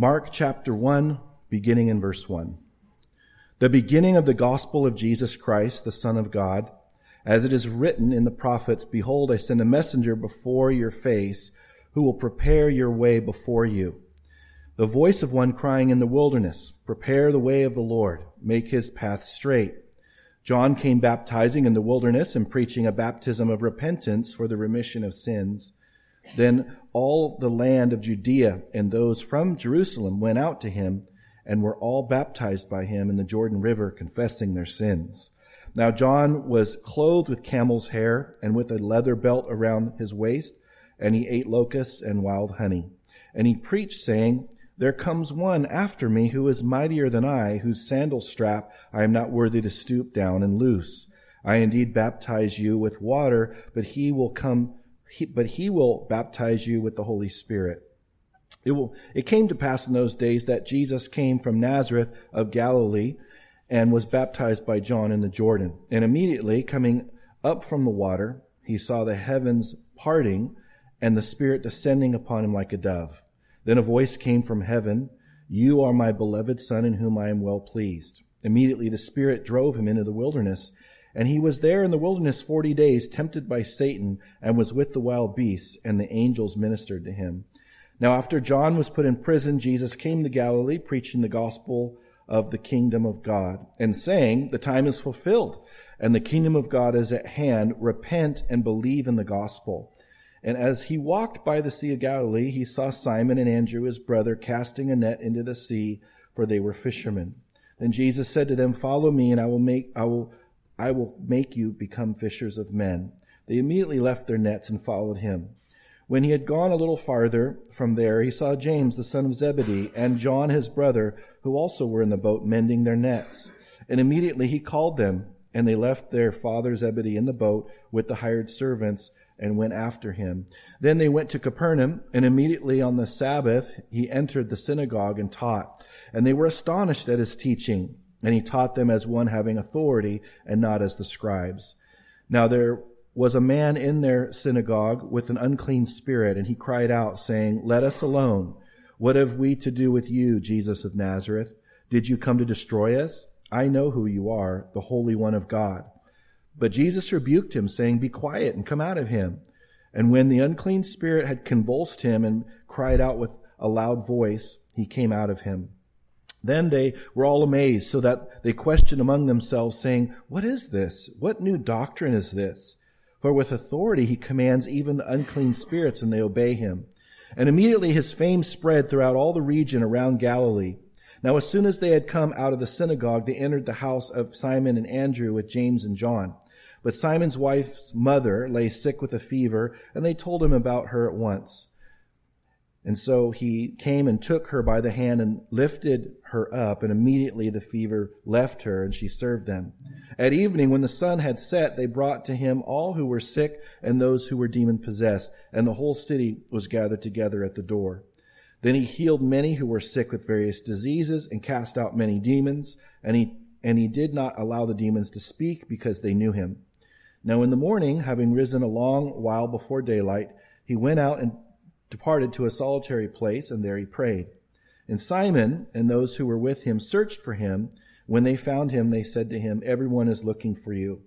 Mark chapter 1, beginning in verse 1. The beginning of the gospel of Jesus Christ, the Son of God, as it is written in the prophets, Behold, I send a messenger before your face who will prepare your way before you. The voice of one crying in the wilderness, Prepare the way of the Lord, make his path straight. John came baptizing in the wilderness and preaching a baptism of repentance for the remission of sins. Then all the land of Judea and those from Jerusalem went out to him and were all baptized by him in the Jordan River, confessing their sins. Now John was clothed with camel's hair and with a leather belt around his waist, and he ate locusts and wild honey. And he preached, saying, There comes one after me who is mightier than I, whose sandal strap I am not worthy to stoop down and loose. I indeed baptize you with water, but he will come he, but he will baptize you with the Holy Spirit. It, will, it came to pass in those days that Jesus came from Nazareth of Galilee and was baptized by John in the Jordan. And immediately coming up from the water, he saw the heavens parting and the Spirit descending upon him like a dove. Then a voice came from heaven, You are my beloved Son in whom I am well pleased. Immediately the Spirit drove him into the wilderness and he was there in the wilderness forty days, tempted by Satan, and was with the wild beasts, and the angels ministered to him. Now, after John was put in prison, Jesus came to Galilee, preaching the gospel of the kingdom of God, and saying, The time is fulfilled, and the kingdom of God is at hand. Repent and believe in the gospel. And as he walked by the Sea of Galilee, he saw Simon and Andrew, his brother, casting a net into the sea, for they were fishermen. Then Jesus said to them, Follow me, and I will make, I will I will make you become fishers of men. They immediately left their nets and followed him. When he had gone a little farther from there, he saw James, the son of Zebedee, and John, his brother, who also were in the boat mending their nets. And immediately he called them, and they left their father Zebedee in the boat with the hired servants and went after him. Then they went to Capernaum, and immediately on the Sabbath he entered the synagogue and taught. And they were astonished at his teaching and he taught them as one having authority and not as the scribes. Now there was a man in their synagogue with an unclean spirit, and he cried out, saying, Let us alone. What have we to do with you, Jesus of Nazareth? Did you come to destroy us? I know who you are, the Holy One of God. But Jesus rebuked him, saying, Be quiet and come out of him. And when the unclean spirit had convulsed him and cried out with a loud voice, he came out of him. Then they were all amazed, so that they questioned among themselves, saying, What is this? What new doctrine is this? For with authority he commands even the unclean spirits, and they obey him. And immediately his fame spread throughout all the region around Galilee. Now, as soon as they had come out of the synagogue, they entered the house of Simon and Andrew with James and John. But Simon's wife's mother lay sick with a fever, and they told him about her at once. And so he came and took her by the hand and lifted her up, and immediately the fever left her, and she served them. At evening, when the sun had set, they brought to him all who were sick and those who were demon possessed, and the whole city was gathered together at the door. Then he healed many who were sick with various diseases and cast out many demons, and he, and he did not allow the demons to speak because they knew him. Now in the morning, having risen a long while before daylight, he went out and departed to a solitary place, and there he prayed. And Simon and those who were with him searched for him. When they found him, they said to him, Everyone is looking for you.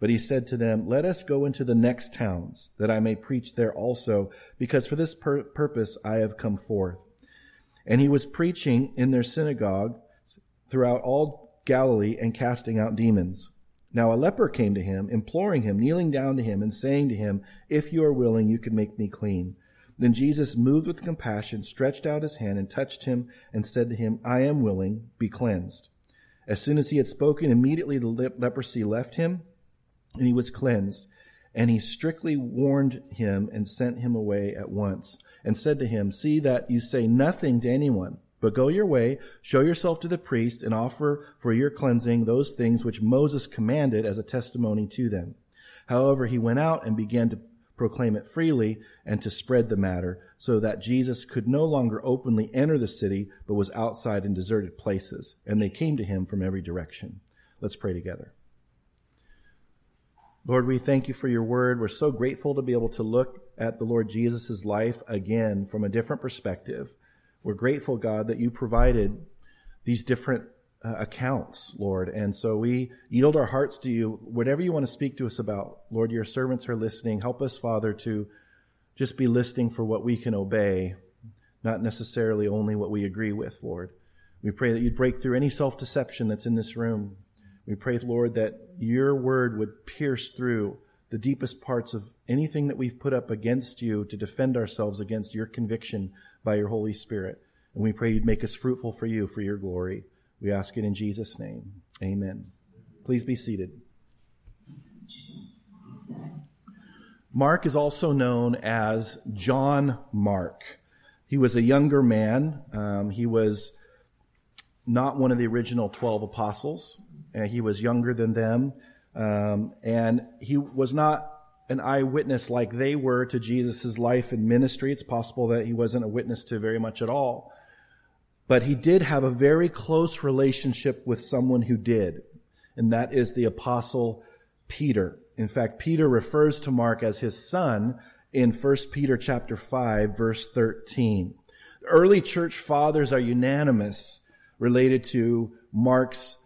But he said to them, Let us go into the next towns, that I may preach there also, because for this pur- purpose I have come forth. And he was preaching in their synagogue throughout all Galilee and casting out demons. Now a leper came to him, imploring him, kneeling down to him, and saying to him, If you are willing, you can make me clean. Then Jesus, moved with compassion, stretched out his hand and touched him and said to him, I am willing, be cleansed. As soon as he had spoken, immediately the leprosy left him and he was cleansed. And he strictly warned him and sent him away at once and said to him, See that you say nothing to anyone, but go your way, show yourself to the priest and offer for your cleansing those things which Moses commanded as a testimony to them. However, he went out and began to proclaim it freely, and to spread the matter, so that Jesus could no longer openly enter the city, but was outside in deserted places. And they came to him from every direction. Let's pray together. Lord, we thank you for your word. We're so grateful to be able to look at the Lord Jesus' life again from a different perspective. we're grateful, God, that you provided these different uh, accounts, Lord. And so we yield our hearts to you. Whatever you want to speak to us about, Lord, your servants are listening. Help us, Father, to just be listening for what we can obey, not necessarily only what we agree with, Lord. We pray that you'd break through any self deception that's in this room. We pray, Lord, that your word would pierce through the deepest parts of anything that we've put up against you to defend ourselves against your conviction by your Holy Spirit. And we pray you'd make us fruitful for you, for your glory. We ask it in Jesus' name. Amen. Please be seated. Mark is also known as John Mark. He was a younger man. Um, he was not one of the original 12 apostles. He was younger than them. Um, and he was not an eyewitness like they were to Jesus' life and ministry. It's possible that he wasn't a witness to very much at all. But he did have a very close relationship with someone who did, and that is the apostle Peter. In fact, Peter refers to Mark as his son in 1 Peter chapter 5 verse 13. Early church fathers are unanimous related to Mark's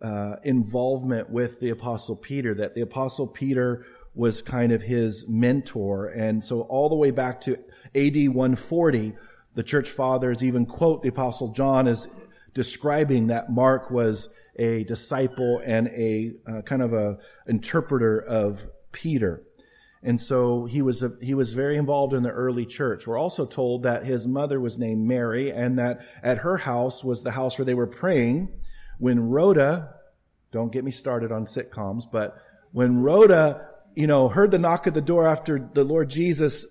uh, involvement with the apostle Peter, that the apostle Peter was kind of his mentor. And so all the way back to AD 140, the church fathers even quote the apostle John as describing that Mark was a disciple and a uh, kind of a interpreter of Peter. And so he was a, he was very involved in the early church. We're also told that his mother was named Mary and that at her house was the house where they were praying when Rhoda, don't get me started on sitcoms, but when Rhoda, you know, heard the knock at the door after the Lord Jesus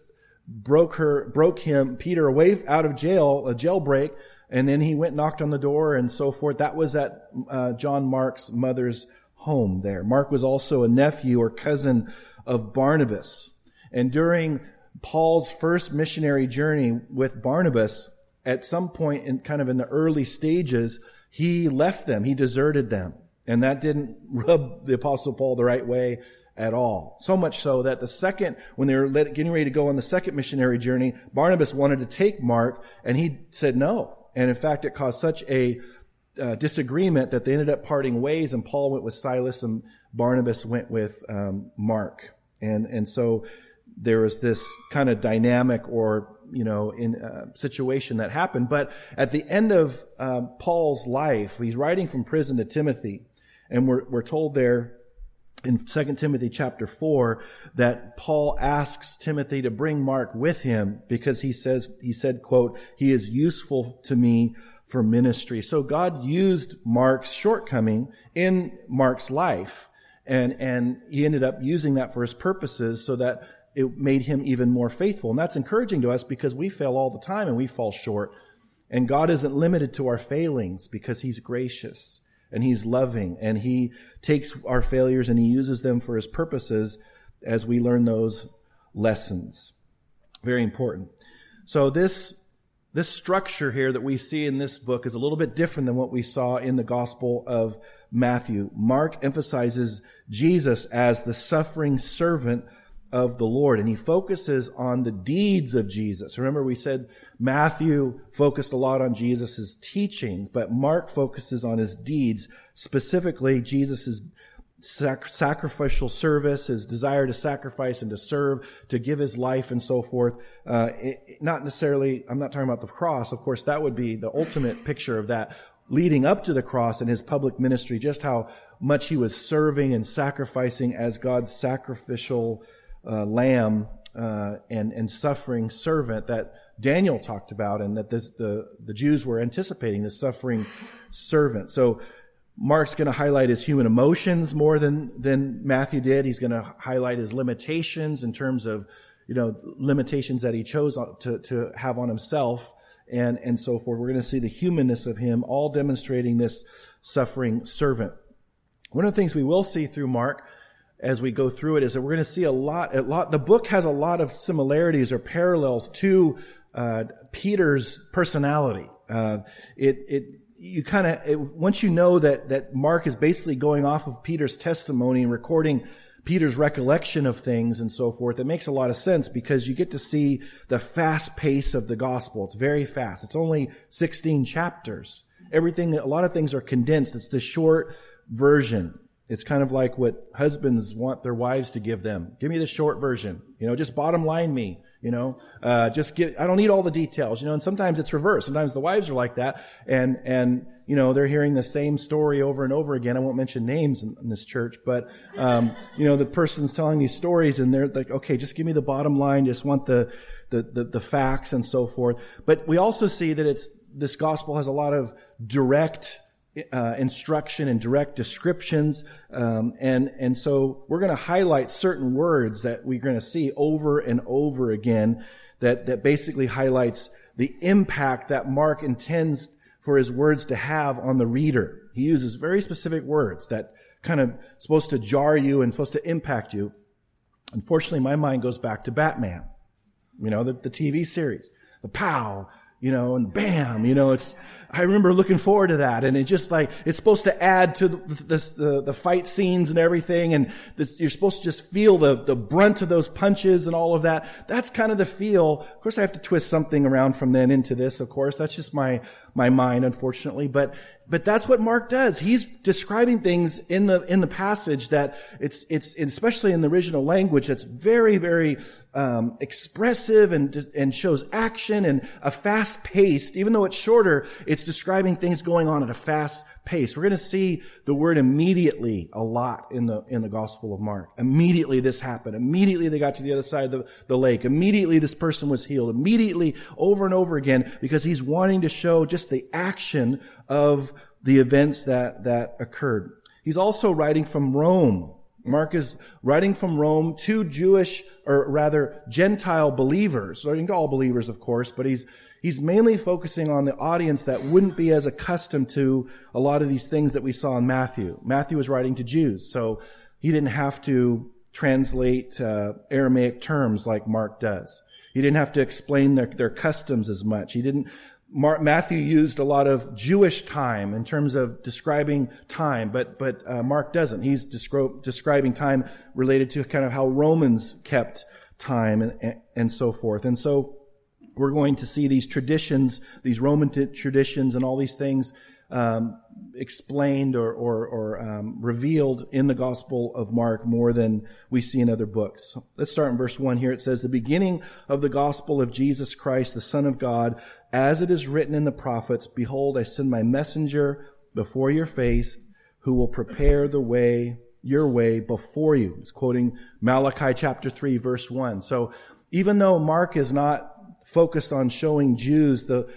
broke her, broke him, Peter away out of jail, a jailbreak, and then he went knocked on the door and so forth. That was at uh, John Mark's mother's home there. Mark was also a nephew or cousin of Barnabas. And during Paul's first missionary journey with Barnabas, at some point in kind of in the early stages, he left them. He deserted them. And that didn't rub the apostle Paul the right way at all. So much so that the second, when they were getting ready to go on the second missionary journey, Barnabas wanted to take Mark and he said no. And in fact, it caused such a uh, disagreement that they ended up parting ways and Paul went with Silas and Barnabas went with um, Mark. And, and so there was this kind of dynamic or you know, in a situation that happened. But at the end of uh, Paul's life, he's writing from prison to Timothy, and we're, we're told there in 2 Timothy chapter 4 that Paul asks Timothy to bring Mark with him because he says, he said, quote, he is useful to me for ministry. So God used Mark's shortcoming in Mark's life. And, and he ended up using that for his purposes so that it made him even more faithful. And that's encouraging to us because we fail all the time and we fall short. And God isn't limited to our failings because he's gracious and he's loving and he takes our failures and he uses them for his purposes as we learn those lessons. Very important. So this this structure here that we see in this book is a little bit different than what we saw in the Gospel of Matthew. Mark emphasizes Jesus as the suffering servant of the Lord. And he focuses on the deeds of Jesus. Remember, we said Matthew focused a lot on Jesus' teaching, but Mark focuses on his deeds, specifically Jesus' sac- sacrificial service, his desire to sacrifice and to serve, to give his life and so forth. Uh, it, not necessarily, I'm not talking about the cross. Of course, that would be the ultimate picture of that leading up to the cross and his public ministry, just how much he was serving and sacrificing as God's sacrificial uh, lamb uh, and, and suffering servant that Daniel talked about and that this, the, the Jews were anticipating, the suffering servant. So Mark's going to highlight his human emotions more than, than Matthew did. He's going to highlight his limitations in terms of, you know, limitations that he chose to, to have on himself and, and so forth. We're going to see the humanness of him, all demonstrating this suffering servant. One of the things we will see through Mark as we go through it is that we're going to see a lot, a lot, the book has a lot of similarities or parallels to, uh, Peter's personality. Uh, it, it, you kind of, once you know that, that Mark is basically going off of Peter's testimony and recording Peter's recollection of things and so forth, it makes a lot of sense because you get to see the fast pace of the gospel. It's very fast. It's only 16 chapters. Everything, a lot of things are condensed. It's the short version. It's kind of like what husbands want their wives to give them. Give me the short version. You know, just bottom line me. You know, uh, just get, I don't need all the details, you know, and sometimes it's reversed. Sometimes the wives are like that and, and, you know, they're hearing the same story over and over again. I won't mention names in, in this church, but, um, you know, the person's telling these stories and they're like, okay, just give me the bottom line. Just want the, the, the, the facts and so forth. But we also see that it's, this gospel has a lot of direct uh, instruction and direct descriptions, um, and and so we're going to highlight certain words that we're going to see over and over again, that that basically highlights the impact that Mark intends for his words to have on the reader. He uses very specific words that kind of supposed to jar you and supposed to impact you. Unfortunately, my mind goes back to Batman, you know, the, the TV series, the pow, you know, and bam, you know, it's I remember looking forward to that. And it just like, it's supposed to add to the, the, the, the fight scenes and everything. And this, you're supposed to just feel the, the brunt of those punches and all of that. That's kind of the feel. Of course, I have to twist something around from then into this, of course. That's just my, my mind, unfortunately. But but that's what Mark does. He's describing things in the, in the passage that it's, it's, especially in the original language, that's very, very, um, expressive and, and shows action and a fast paced, even though it's shorter, it's describing things going on at a fast pace. We're going to see the word immediately a lot in the, in the Gospel of Mark. Immediately this happened. Immediately they got to the other side of the, the lake. Immediately this person was healed. Immediately over and over again because he's wanting to show just the action of the events that, that occurred. He's also writing from Rome. Mark is writing from Rome to Jewish, or rather Gentile believers, writing to all believers, of course, but he's, he's mainly focusing on the audience that wouldn't be as accustomed to a lot of these things that we saw in Matthew. Matthew was writing to Jews, so he didn't have to translate uh, Aramaic terms like Mark does. He didn't have to explain their, their customs as much. He didn't Mark, Matthew used a lot of Jewish time in terms of describing time, but but uh, Mark doesn't. He's descri- describing time related to kind of how Romans kept time and, and so forth. And so we're going to see these traditions, these Roman t- traditions, and all these things um, explained or, or, or um, revealed in the Gospel of Mark more than we see in other books. Let's start in verse 1 here. It says, The beginning of the Gospel of Jesus Christ, the Son of God, as it is written in the prophets, Behold, I send my messenger before your face, who will prepare the way, your way before you. He's quoting Malachi chapter 3, verse 1. So even though Mark is not focused on showing Jews the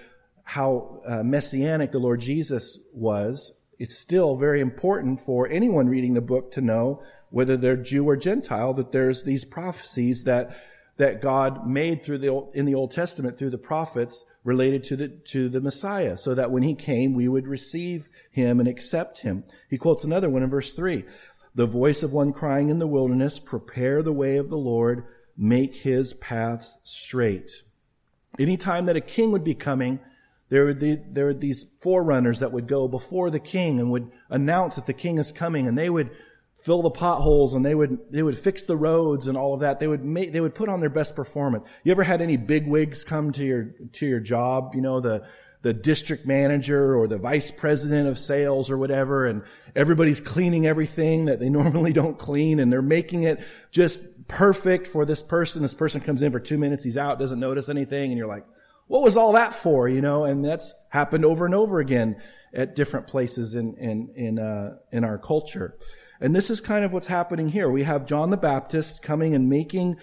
how uh, messianic the Lord Jesus was, it's still very important for anyone reading the book to know whether they're Jew or Gentile that there's these prophecies that that God made through the in the Old Testament through the prophets related to the to the Messiah, so that when he came, we would receive him and accept him. He quotes another one in verse three: "The voice of one crying in the wilderness, prepare the way of the Lord, make his paths straight." Anytime that a king would be coming, there were, the, there these forerunners that would go before the king and would announce that the king is coming and they would fill the potholes and they would, they would fix the roads and all of that. They would make, they would put on their best performance. You ever had any big wigs come to your, to your job? You know, the, the district manager or the vice president of sales or whatever and everybody's cleaning everything that they normally don't clean and they're making it just perfect for this person. This person comes in for two minutes, he's out, doesn't notice anything and you're like, what was all that for? You know, and that's happened over and over again at different places in, in, in, uh, in our culture. And this is kind of what's happening here. We have John the Baptist coming and making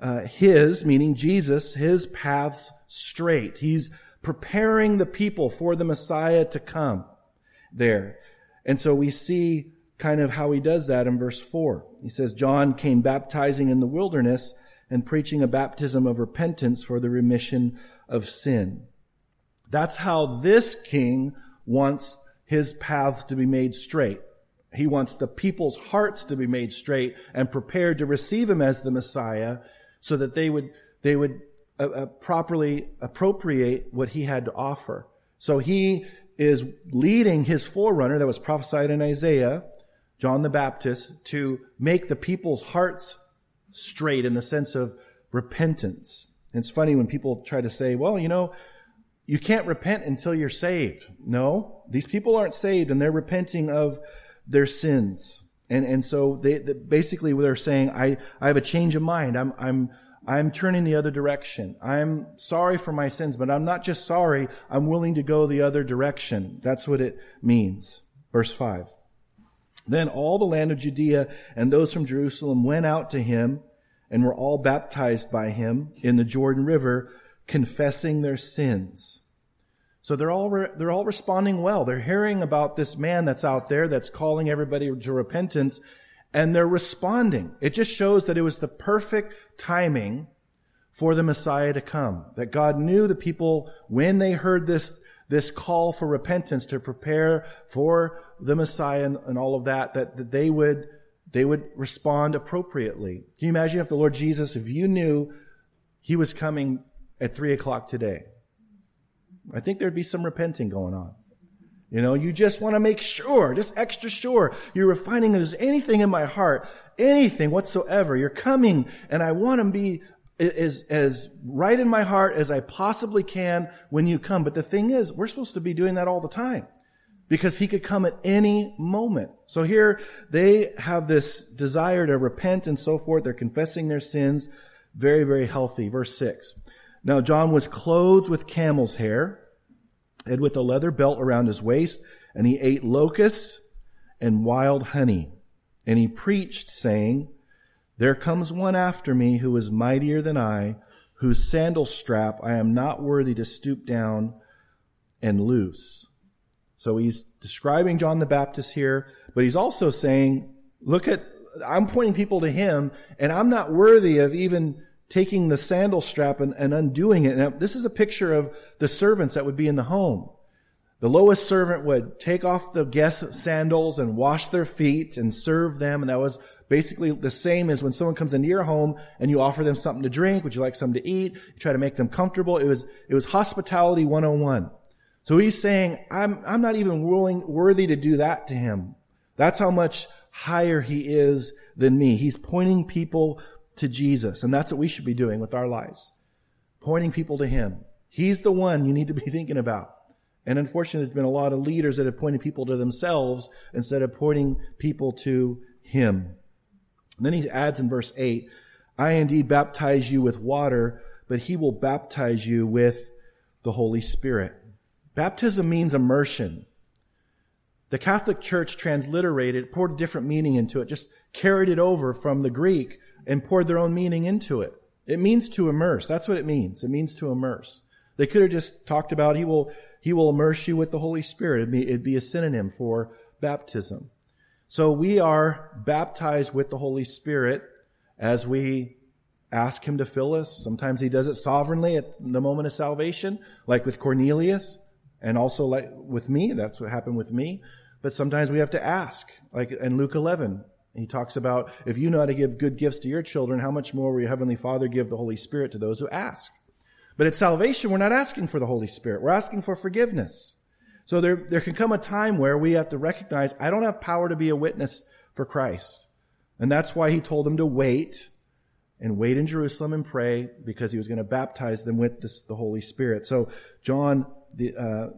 uh, his, meaning Jesus, his paths straight. He's preparing the people for the Messiah to come there. And so we see kind of how he does that in verse 4. He says, John came baptizing in the wilderness and preaching a baptism of repentance for the remission of sin. That's how this king wants his paths to be made straight. He wants the people's hearts to be made straight and prepared to receive him as the Messiah so that they would, they would uh, uh, properly appropriate what he had to offer. So he is leading his forerunner that was prophesied in Isaiah, John the Baptist to make the people's hearts straight in the sense of repentance. And it's funny when people try to say, well, you know, you can't repent until you're saved. No, these people aren't saved and they're repenting of their sins. And, and so they, they basically they're saying, I, I have a change of mind. I'm, I'm, I'm turning the other direction. I'm sorry for my sins, but I'm not just sorry. I'm willing to go the other direction. That's what it means. Verse five. Then all the land of Judea and those from Jerusalem went out to him and were all baptized by him in the Jordan River, confessing their sins. So they're all, re- they're all responding well. They're hearing about this man that's out there that's calling everybody to repentance and they're responding. It just shows that it was the perfect timing for the Messiah to come. That God knew the people, when they heard this, this call for repentance to prepare for the Messiah and, and all of that, that, that they would, they would respond appropriately. Can you imagine if the Lord Jesus, if you knew he was coming at three o'clock today? I think there'd be some repenting going on. You know, you just want to make sure, just extra sure. You're refining there's anything in my heart, anything whatsoever. You're coming and I want to be as, as right in my heart as I possibly can when you come. But the thing is, we're supposed to be doing that all the time because he could come at any moment. So here they have this desire to repent and so forth. They're confessing their sins. Very, very healthy. Verse six. Now John was clothed with camel's hair and with a leather belt around his waist, and he ate locusts and wild honey. And he preached, saying, There comes one after me who is mightier than I, whose sandal strap I am not worthy to stoop down and loose. So he's describing John the Baptist here, but he's also saying, Look at, I'm pointing people to him, and I'm not worthy of even taking the sandal strap and, and undoing it. Now, this is a picture of the servants that would be in the home. The lowest servant would take off the guest sandals and wash their feet and serve them. And that was basically the same as when someone comes into your home and you offer them something to drink. Would you like something to eat? You try to make them comfortable. It was, it was hospitality 101. So he's saying, I'm, I'm not even willing, worthy to do that to him. That's how much higher he is than me. He's pointing people to Jesus. And that's what we should be doing with our lives. Pointing people to Him. He's the one you need to be thinking about. And unfortunately, there's been a lot of leaders that have pointed people to themselves instead of pointing people to Him. And then he adds in verse 8, I indeed baptize you with water, but He will baptize you with the Holy Spirit. Baptism means immersion. The Catholic Church transliterated, poured a different meaning into it, just carried it over from the Greek and poured their own meaning into it. It means to immerse. That's what it means. It means to immerse. They could have just talked about he will he will immerse you with the Holy Spirit. It'd be, it'd be a synonym for baptism. So we are baptized with the Holy Spirit as we ask him to fill us. Sometimes he does it sovereignly at the moment of salvation, like with Cornelius, and also like with me. That's what happened with me. But sometimes we have to ask, like in Luke 11. He talks about if you know how to give good gifts to your children, how much more will your Heavenly Father give the Holy Spirit to those who ask? But at salvation, we're not asking for the Holy Spirit. We're asking for forgiveness. So there, there can come a time where we have to recognize I don't have power to be a witness for Christ. And that's why he told them to wait and wait in Jerusalem and pray because he was going to baptize them with this, the Holy Spirit. So John, the, uh,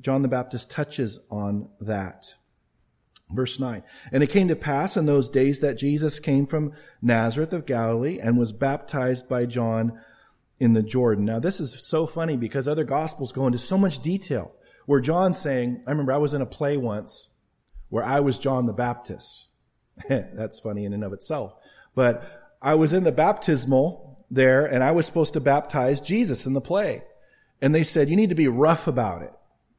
John the Baptist touches on that. Verse 9. And it came to pass in those days that Jesus came from Nazareth of Galilee and was baptized by John in the Jordan. Now, this is so funny because other gospels go into so much detail. Where John's saying, I remember I was in a play once where I was John the Baptist. That's funny in and of itself. But I was in the baptismal there and I was supposed to baptize Jesus in the play. And they said, you need to be rough about it.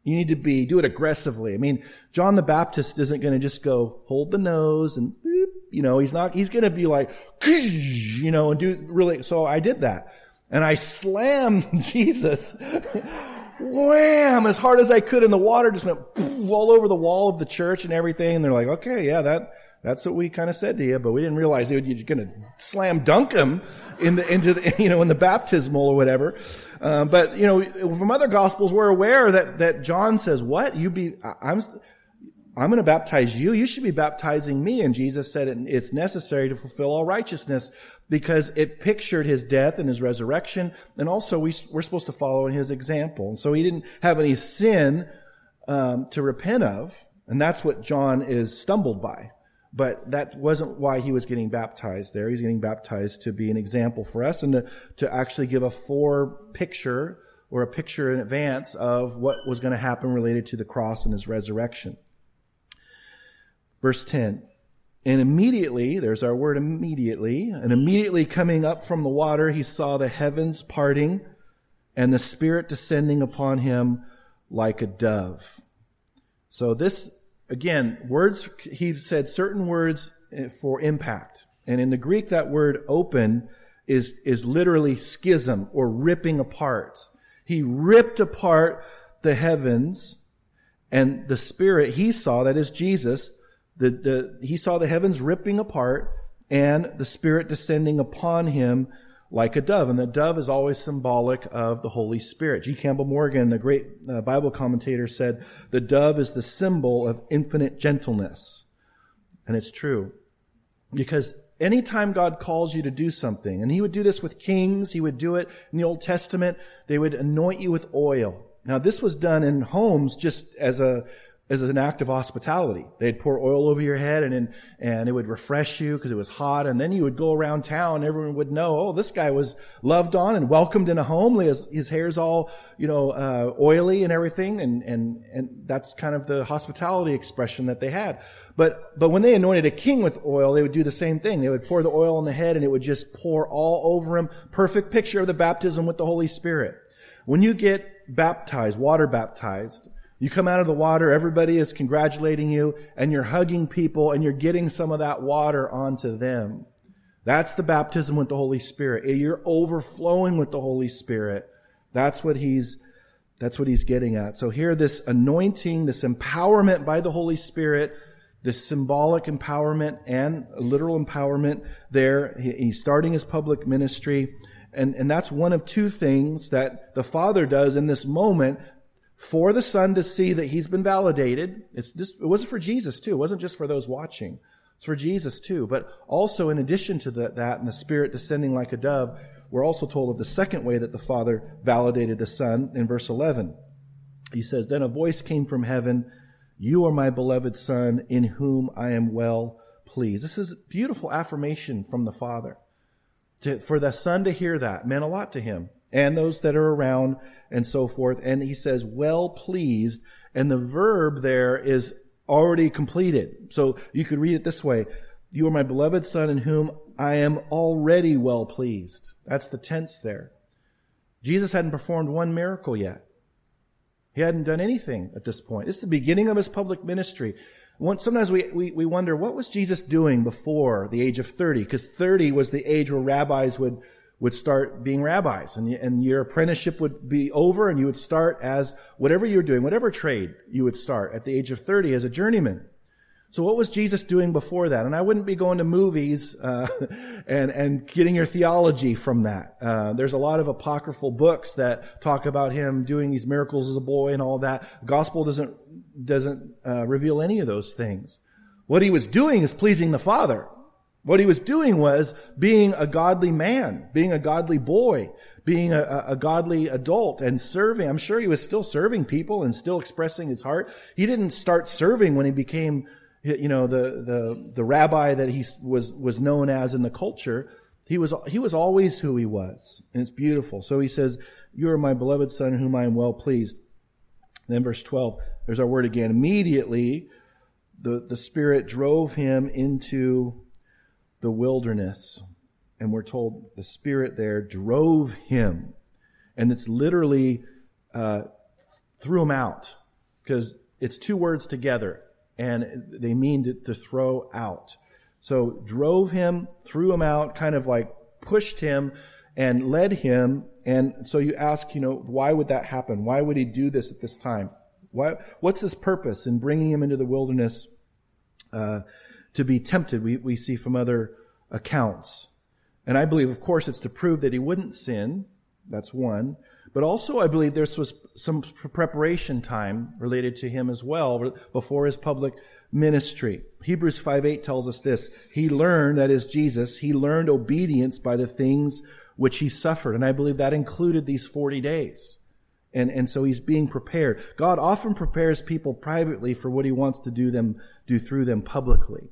You need to be, do it aggressively. I mean, John the Baptist isn't going to just go hold the nose and, you know, he's not, he's going to be like, you know, and do really, so I did that. And I slammed Jesus, wham, as hard as I could and the water just went all over the wall of the church and everything. And they're like, okay, yeah, that, that's what we kind of said to you, but we didn't realize you're going to slam dunk him in the, into the, you know, in the baptismal or whatever. Uh, but, you know, from other gospels, we're aware that, that John says, what? You be, I'm, I'm going to baptize you. You should be baptizing me. And Jesus said it's necessary to fulfill all righteousness because it pictured his death and his resurrection. And also we, are supposed to follow in his example. And so he didn't have any sin um, to repent of. And that's what John is stumbled by. But that wasn't why he was getting baptized there. He's getting baptized to be an example for us and to, to actually give a fore picture or a picture in advance of what was going to happen related to the cross and his resurrection. Verse 10. And immediately, there's our word immediately, and immediately coming up from the water, he saw the heavens parting and the Spirit descending upon him like a dove. So this, again, words, he said certain words eh, for impact. And in the Greek, that word open is, is literally schism or ripping apart. He ripped apart the heavens and the Spirit he saw, that is Jesus, the, the, he saw the heavens ripping apart and the Spirit descending upon him like a dove. And the dove is always symbolic of the Holy Spirit. G. Campbell Morgan, the great uh, Bible commentator, said the dove is the symbol of infinite gentleness. And it's true. Because anytime God calls you to do something, and he would do this with kings, he would do it in the Old Testament, they would anoint you with oil. Now this was done in homes just as a as an act of hospitality. They'd pour oil over your head and, and it would refresh you because it was hot. And then you would go around town. Everyone would know, oh, this guy was loved on and welcomed in a home. His, his hair's all, you know, uh, oily and everything. And, and, and that's kind of the hospitality expression that they had. But, but when they anointed a king with oil, they would do the same thing. They would pour the oil on the head and it would just pour all over him. Perfect picture of the baptism with the Holy Spirit. When you get baptized, water baptized, you come out of the water, everybody is congratulating you, and you're hugging people, and you're getting some of that water onto them. That's the baptism with the Holy Spirit. Eh, you're overflowing with the Holy Spirit. That's what he's, that's what he's getting at. So here, this anointing, this empowerment by the Holy Spirit, this symbolic empowerment and literal empowerment there. He's starting his public ministry. And, and that's one of two things that the Father does in this moment for the Son to see that he's been validated. It's just, it wasn't for Jesus too. It wasn't just for those watching. It's for Jesus too. But also in addition to the, that and the Spirit descending like a dove, we're also told of the second way that the Father validated the Son in verse 11. He says, Then a voice came from heaven, You are my beloved Son, in whom I am well pleased. This is beautiful affirmation from the Father. To, for the Son to hear that meant a lot to him and those that are around and so forth. And he says, well pleased. And the verb there is already completed. So you could read it this way. You are my beloved son in whom I am already well pleased. That's the tense there. Jesus hadn't performed one miracle yet. He hadn't done anything at this point. It's the beginning of his public ministry. Sometimes we, we, we wonder, what was Jesus doing before the age of 30? Because 30 was the age where rabbis would would start being rabbis and, and your apprenticeship would be over and you would start as whatever you were doing, whatever trade you would start at the age of 30 as a journeyman. So what was Jesus doing before that? And I wouldn't be going to movies uh, and and getting your theology from that. Uh, there's a lot of apocryphal books that talk about him doing these miracles as a boy and all that. The gospel doesn't doesn't uh, reveal any of those things. What he was doing is pleasing the Father. What he was doing was being a godly man, being a godly boy, being a, a, godly adult and serving. I'm sure he was still serving people and still expressing his heart. He didn't start serving when he became, you know, the, the, the rabbi that he was, was known as in the culture. He was, he was always who he was. And it's beautiful. So he says, you are my beloved son whom I am well pleased. And then verse 12, there's our word again. Immediately, the, the Spirit drove him into the wilderness. And we're told the Spirit there drove him. And it's literally uh, threw him out because it's two words together and they mean to, to throw out. So drove him, threw him out, kind of like pushed him and led him. And so you ask, you know, why would that happen? Why would he do this at this time? Why, what's his purpose in bringing him into the wilderness? Uh, to be tempted, we, we see from other accounts. And I believe, of course, it's to prove that he wouldn't sin. That's one. But also, I believe there was some preparation time related to him as well before his public ministry. Hebrews 5 8 tells us this. He learned, that is Jesus, he learned obedience by the things which he suffered. And I believe that included these 40 days. And, and so he's being prepared. God often prepares people privately for what he wants to do them, do through them publicly.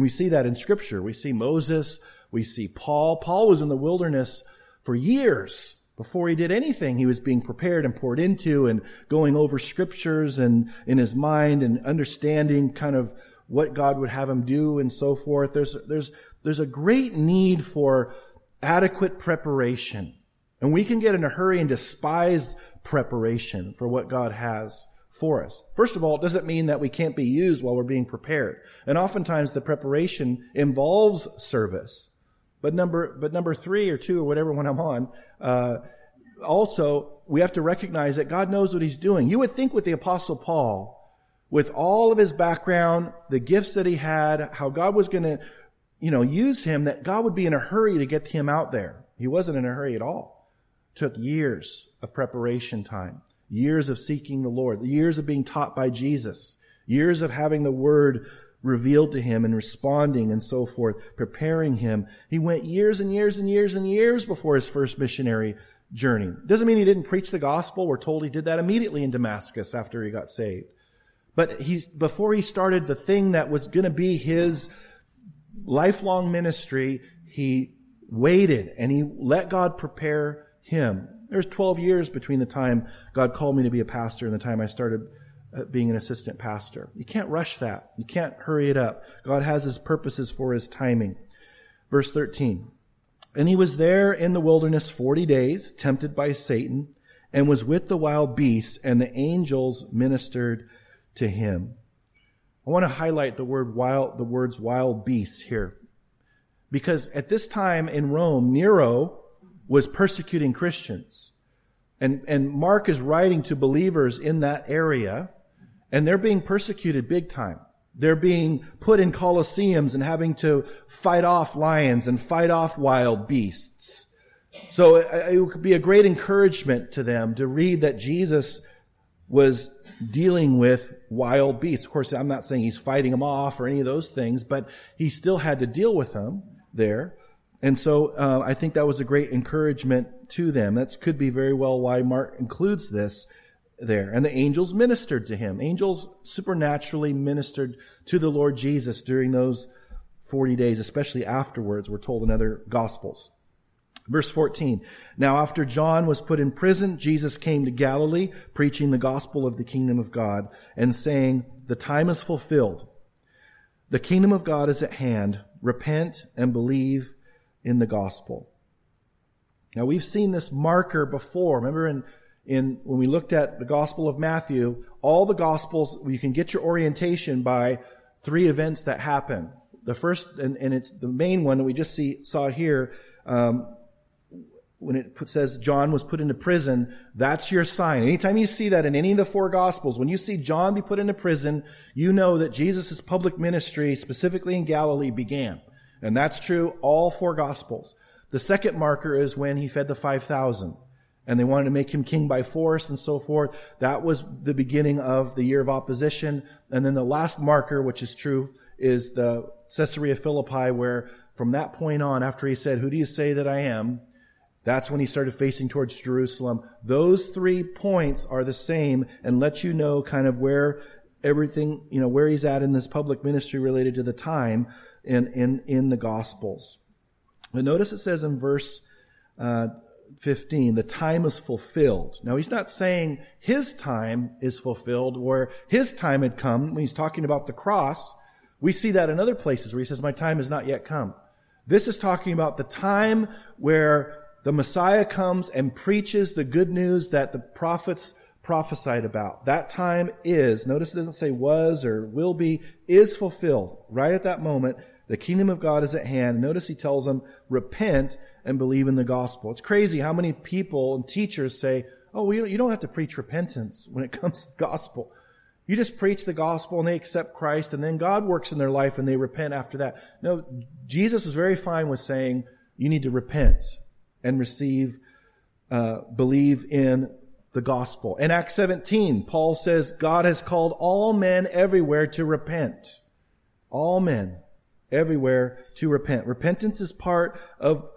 We see that in scripture. We see Moses. We see Paul. Paul was in the wilderness for years before he did anything. He was being prepared and poured into and going over scriptures and in his mind and understanding kind of what God would have him do and so forth. There's, there's, there's a great need for adequate preparation. And we can get in a hurry and despise preparation for what God has for us. First of all, it doesn't mean that we can't be used while we're being prepared. And oftentimes the preparation involves service. But number, but number three or two or whatever one I'm on, uh, also we have to recognize that God knows what He's doing. You would think with the Apostle Paul, with all of his background, the gifts that he had, how God was going to, you know, use him, that God would be in a hurry to get him out there. He wasn't in a hurry at all took years of preparation time, years of seeking the Lord, years of being taught by Jesus, years of having the word revealed to him and responding and so forth, preparing him. He went years and years and years and years before his first missionary journey. Doesn't mean he didn't preach the gospel. We're told he did that immediately in Damascus after he got saved. But he's, before he started the thing that was going to be his lifelong ministry, he waited and he let God prepare him. There's 12 years between the time God called me to be a pastor and the time I started uh, being an assistant pastor. You can't rush that. You can't hurry it up. God has his purposes for his timing. Verse 13. And he was there in the wilderness 40 days, tempted by Satan, and was with the wild beasts, and the angels ministered to him. I want to highlight the word wild, the words wild beasts here. Because at this time in Rome, Nero was persecuting Christians. And, and Mark is writing to believers in that area, and they're being persecuted big time. They're being put in colosseums and having to fight off lions and fight off wild beasts. So uh, it, it could be a great encouragement to them to read that Jesus was dealing with wild beasts. Of course, I'm not saying he's fighting them off or any of those things, but he still had to deal with them there. And so uh, I think that was a great encouragement to them. That could be very well why Mark includes this there. And the angels ministered to him. Angels supernaturally ministered to the Lord Jesus during those 40 days, especially afterwards, we're told in other gospels. Verse 14. Now after John was put in prison, Jesus came to Galilee, preaching the gospel of the kingdom of God and saying, the time is fulfilled. The kingdom of God is at hand. Repent and believe in the gospel. Now we've seen this marker before. Remember in, in, when we looked at the gospel of Matthew, all the gospels, you can get your orientation by three events that happen. The first, and, and it's the main one that we just see, saw here, um, when it put, says John was put into prison, that's your sign. Anytime you see that in any of the four gospels, when you see John be put into prison, you know that Jesus' public ministry, specifically in Galilee, began. And that's true all four gospels. The second marker is when he fed the 5,000 and they wanted to make him king by force and so forth. That was the beginning of the year of opposition. And then the last marker, which is true, is the Caesarea Philippi where from that point on, after he said, who do you say that I am? That's when he started facing towards Jerusalem. Those three points are the same and let you know kind of where everything, you know, where he's at in this public ministry related to the time in, in, in the Gospels. But notice it says in verse uh, 15, the time is fulfilled. Now he's not saying his time is fulfilled where his time had come. When he's talking about the cross, we see that in other places where he says, my time has not yet come. This is talking about the time where the Messiah comes and preaches the good news that the prophets prophesied about. That time is, notice it doesn't say was or will be, is fulfilled right at that moment. The kingdom of God is at hand. Notice he tells them, repent and believe in the gospel. It's crazy how many people and teachers say, oh, well, you don't have to preach repentance when it comes to gospel. You just preach the gospel and they accept Christ and then God works in their life and they repent after that. No, Jesus was very fine with saying, you need to repent and receive uh, believe in the gospel. In Acts 17, Paul says God has called all men everywhere to repent. All men everywhere to repent. Repentance is part of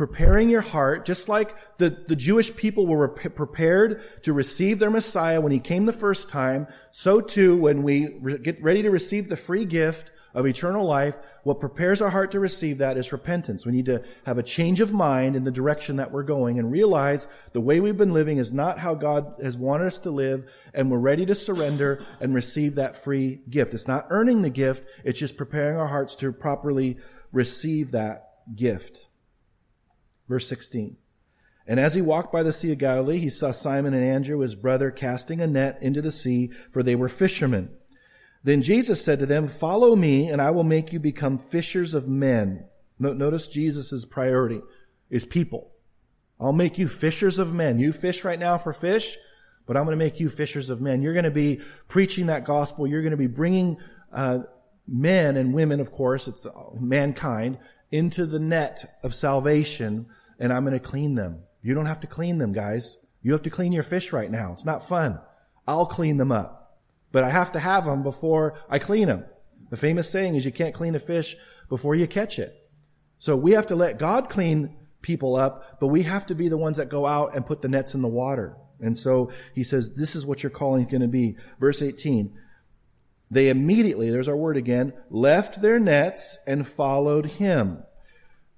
preparing your heart, just like the, the Jewish people were prepared to receive their Messiah when he came the first time, so too when we re- get ready to receive the free gift of eternal life, what prepares our heart to receive that is repentance. We need to have a change of mind in the direction that we're going and realize the way we've been living is not how God has wanted us to live, and we're ready to surrender and receive that free gift. It's not earning the gift, it's just preparing our hearts to properly receive that gift. Verse 16. And as he walked by the Sea of Galilee, he saw Simon and Andrew, his brother, casting a net into the sea, for they were fishermen. Then Jesus said to them, Follow me, and I will make you become fishers of men. Notice Jesus' priority is people. I'll make you fishers of men. You fish right now for fish, but I'm going to make you fishers of men. You're going to be preaching that gospel. You're going to be bringing uh, men and women, of course, it's mankind, into the net of salvation, and I'm going to clean them. You don't have to clean them, guys. You have to clean your fish right now. It's not fun. I'll clean them up but I have to have them before I clean them. The famous saying is you can't clean a fish before you catch it. So we have to let God clean people up, but we have to be the ones that go out and put the nets in the water. And so he says, this is what your calling is going to be. Verse 18. They immediately, there's our word again, left their nets and followed him.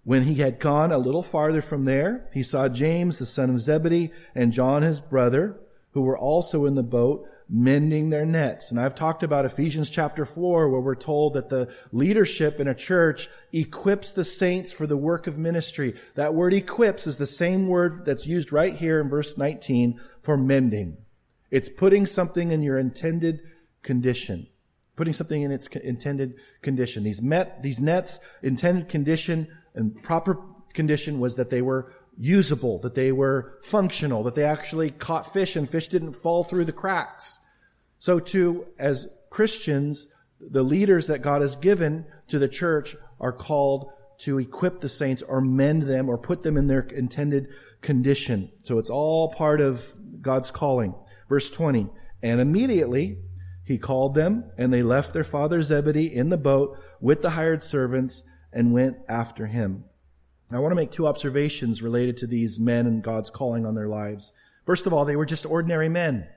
When he had gone a little farther from there, he saw James, the son of Zebedee, and John, his brother, who were also in the boat, mending their nets. And I've talked about Ephesians chapter 4 where we're told that the leadership in a church equips the saints for the work of ministry. That word equips is the same word that's used right here in verse 19 for mending. It's putting something in your intended condition. Putting something in its intended condition. These met, these nets, intended condition and proper condition was that they were usable, that they were functional, that they actually caught fish and fish didn't fall through the cracks. So too, as Christians, the leaders that God has given to the church are called to equip the saints or mend them or put them in their intended condition. So it's all part of God's calling. Verse 20. And immediately he called them and they left their father Zebedee in the boat with the hired servants and went after him. Now, I want to make two observations related to these men and God's calling on their lives. First of all, they were just ordinary men.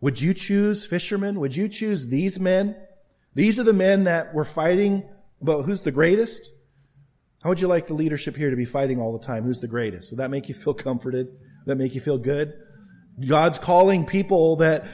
Would you choose fishermen? Would you choose these men? These are the men that were fighting about who's the greatest? How would you like the leadership here to be fighting all the time? Who's the greatest? Would that make you feel comforted? Would that make you feel good? God's calling people that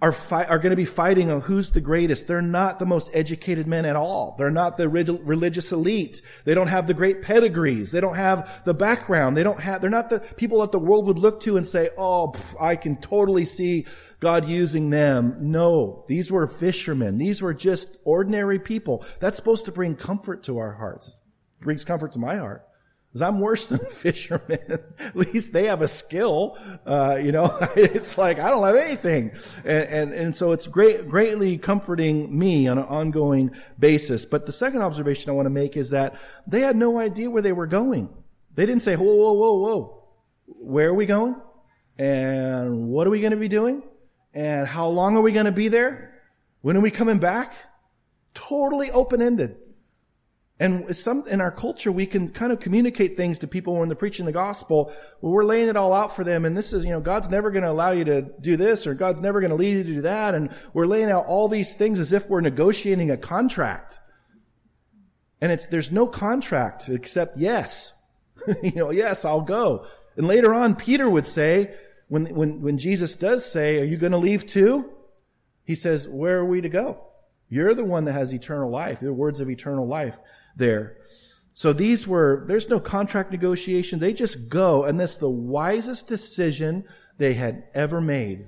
are fi- are going to be fighting on who's the greatest. They're not the most educated men at all. They're not the religious elite. They don't have the great pedigrees. They don't have the background. They don't have. They're not the people that the world would look to and say, "Oh, pff, I can totally see God using them. No, these were fishermen. These were just ordinary people. That's supposed to bring comfort to our hearts. It brings comfort to my heart. Because I'm worse than fishermen. At least they have a skill. Uh, you know, it's like I don't have anything, and, and and so it's great, greatly comforting me on an ongoing basis. But the second observation I want to make is that they had no idea where they were going. They didn't say, "Whoa, whoa, whoa, whoa, where are we going? And what are we going to be doing? And how long are we going to be there? When are we coming back? Totally open ended. And some, in our culture, we can kind of communicate things to people when they're preaching the gospel. Well, we're laying it all out for them. And this is, you know, God's never going to allow you to do this or God's never going to lead you to do that. And we're laying out all these things as if we're negotiating a contract. And it's, there's no contract except yes. you know, yes, I'll go. And later on, Peter would say, when, when, when Jesus does say, Are you going to leave too? He says, Where are we to go? You're the one that has eternal life, the words of eternal life there. So these were, there's no contract negotiation. They just go, and that's the wisest decision they had ever made.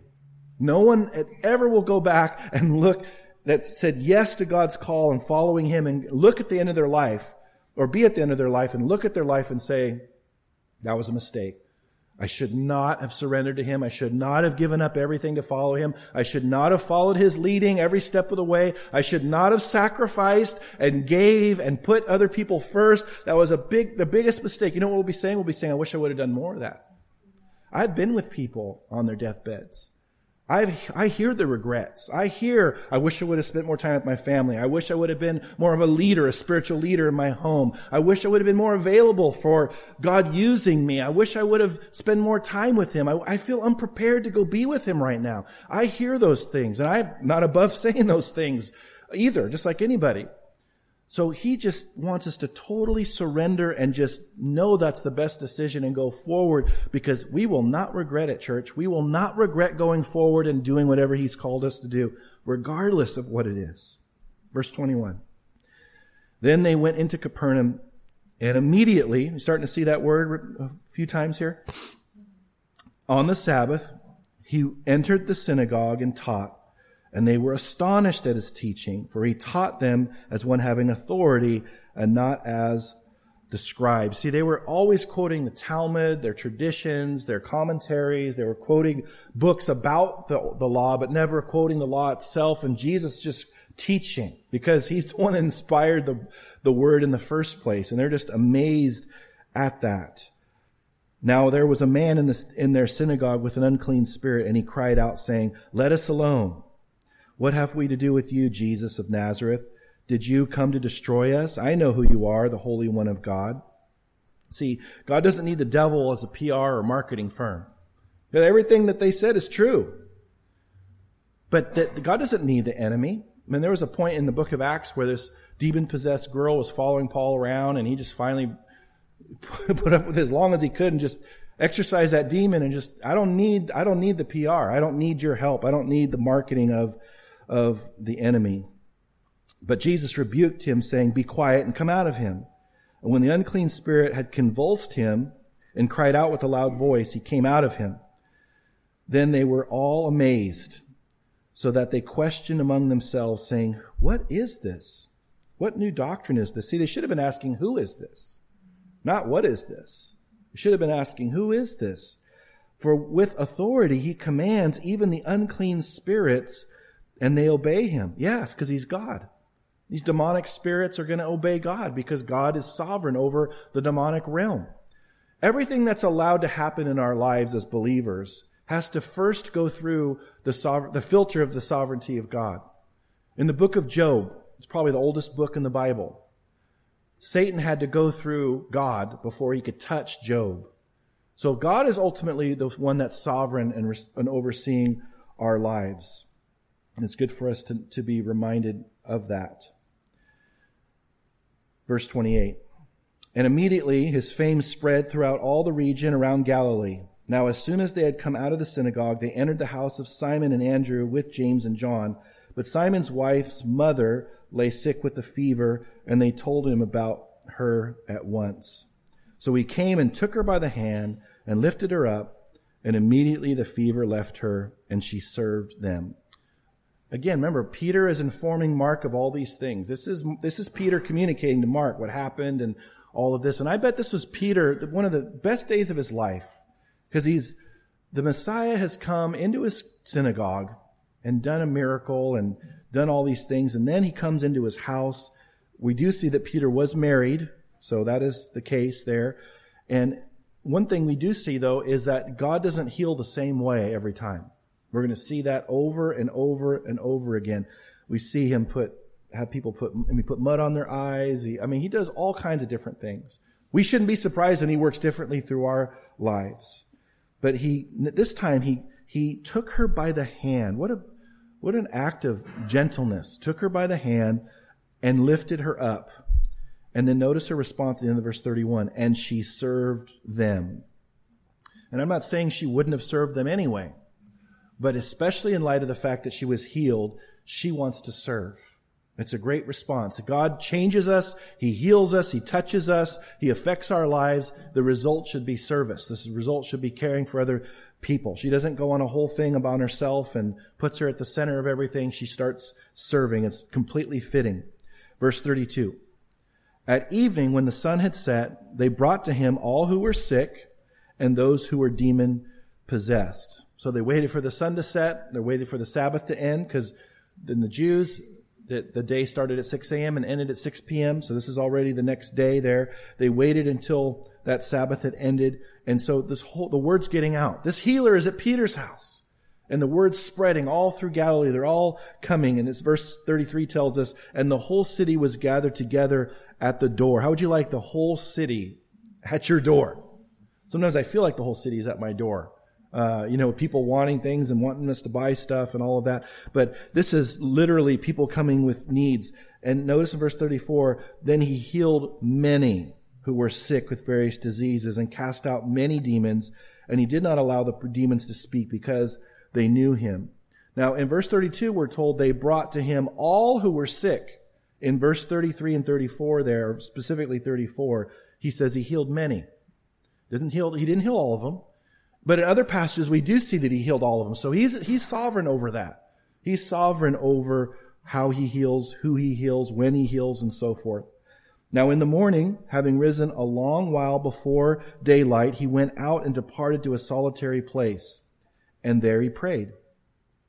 No one ever will go back and look that said yes to God's call and following Him and look at the end of their life or be at the end of their life and look at their life and say, that was a mistake. I should not have surrendered to him. I should not have given up everything to follow him. I should not have followed his leading every step of the way. I should not have sacrificed and gave and put other people first. That was a big, the biggest mistake. You know what we'll be saying? We'll be saying, I wish I would have done more of that. I've been with people on their deathbeds. I've, I hear the regrets. I hear, I wish I would have spent more time with my family. I wish I would have been more of a leader, a spiritual leader in my home. I wish I would have been more available for God using me. I wish I would have spent more time with Him. I, I feel unprepared to go be with Him right now. I hear those things and I'm not above saying those things either, just like anybody. So he just wants us to totally surrender and just know that's the best decision and go forward because we will not regret it, church. We will not regret going forward and doing whatever he's called us to do, regardless of what it is. Verse 21. Then they went into Capernaum and immediately, you're starting to see that word a few times here. On the Sabbath, he entered the synagogue and taught and they were astonished at his teaching, for he taught them as one having authority and not as the scribes. See, they were always quoting the Talmud, their traditions, their commentaries. They were quoting books about the, the law, but never quoting the law itself. And Jesus just teaching because he's the one that inspired the, the word in the first place. And they're just amazed at that. Now there was a man in, the, in their synagogue with an unclean spirit, and he cried out, saying, Let us alone. What have we to do with you, Jesus of Nazareth? Did you come to destroy us? I know who you are, the Holy One of God. See, God doesn't need the devil as a PR or marketing firm. Everything that they said is true. But that God doesn't need the enemy. I mean, there was a point in the book of Acts where this demon possessed girl was following Paul around and he just finally put up with it as long as he could and just exorcise that demon and just, I don't need, I don't need the PR. I don't need your help. I don't need the marketing of of the enemy. But Jesus rebuked him, saying, Be quiet and come out of him. And when the unclean spirit had convulsed him and cried out with a loud voice, he came out of him. Then they were all amazed, so that they questioned among themselves, saying, What is this? What new doctrine is this? See, they should have been asking, Who is this? Not what is this? They should have been asking, Who is this? For with authority he commands even the unclean spirits and they obey him. Yes, because he's God. These demonic spirits are going to obey God because God is sovereign over the demonic realm. Everything that's allowed to happen in our lives as believers has to first go through the, the filter of the sovereignty of God. In the book of Job, it's probably the oldest book in the Bible. Satan had to go through God before he could touch Job. So God is ultimately the one that's sovereign and, and overseeing our lives. And it's good for us to, to be reminded of that. Verse 28. And immediately his fame spread throughout all the region around Galilee. Now, as soon as they had come out of the synagogue, they entered the house of Simon and Andrew with James and John. But Simon's wife's mother lay sick with a fever, and they told him about her at once. So he came and took her by the hand and lifted her up, and immediately the fever left her, and she served them. Again, remember, Peter is informing Mark of all these things. This is, this is Peter communicating to Mark what happened and all of this. And I bet this was Peter, one of the best days of his life. Because he's, the Messiah has come into his synagogue and done a miracle and done all these things. And then he comes into his house. We do see that Peter was married. So that is the case there. And one thing we do see though is that God doesn't heal the same way every time. We're going to see that over and over and over again. We see him put, have people put, I mean, put mud on their eyes. He, I mean, he does all kinds of different things. We shouldn't be surprised when he works differently through our lives. But he, this time he, he took her by the hand. What a, what an act of gentleness. Took her by the hand and lifted her up. And then notice her response at the end of verse 31. And she served them. And I'm not saying she wouldn't have served them anyway. But especially in light of the fact that she was healed, she wants to serve. It's a great response. God changes us. He heals us. He touches us. He affects our lives. The result should be service. The result should be caring for other people. She doesn't go on a whole thing about herself and puts her at the center of everything. She starts serving. It's completely fitting. Verse 32. At evening, when the sun had set, they brought to him all who were sick and those who were demon possessed. So they waited for the sun to set. They waited for the Sabbath to end because then the Jews, the, the day started at 6 a.m. and ended at 6 p.m. So this is already the next day there. They waited until that Sabbath had ended. And so this whole, the word's getting out. This healer is at Peter's house. And the word's spreading all through Galilee. They're all coming. And it's verse 33 tells us, and the whole city was gathered together at the door. How would you like the whole city at your door? Sometimes I feel like the whole city is at my door. Uh, you know, people wanting things and wanting us to buy stuff and all of that. But this is literally people coming with needs. And notice in verse 34, then he healed many who were sick with various diseases and cast out many demons. And he did not allow the demons to speak because they knew him. Now, in verse 32, we're told they brought to him all who were sick. In verse 33 and 34 there, specifically 34, he says he healed many. Didn't heal, he didn't heal all of them. But in other passages, we do see that he healed all of them. So he's, he's sovereign over that. He's sovereign over how he heals, who he heals, when he heals, and so forth. Now in the morning, having risen a long while before daylight, he went out and departed to a solitary place. And there he prayed.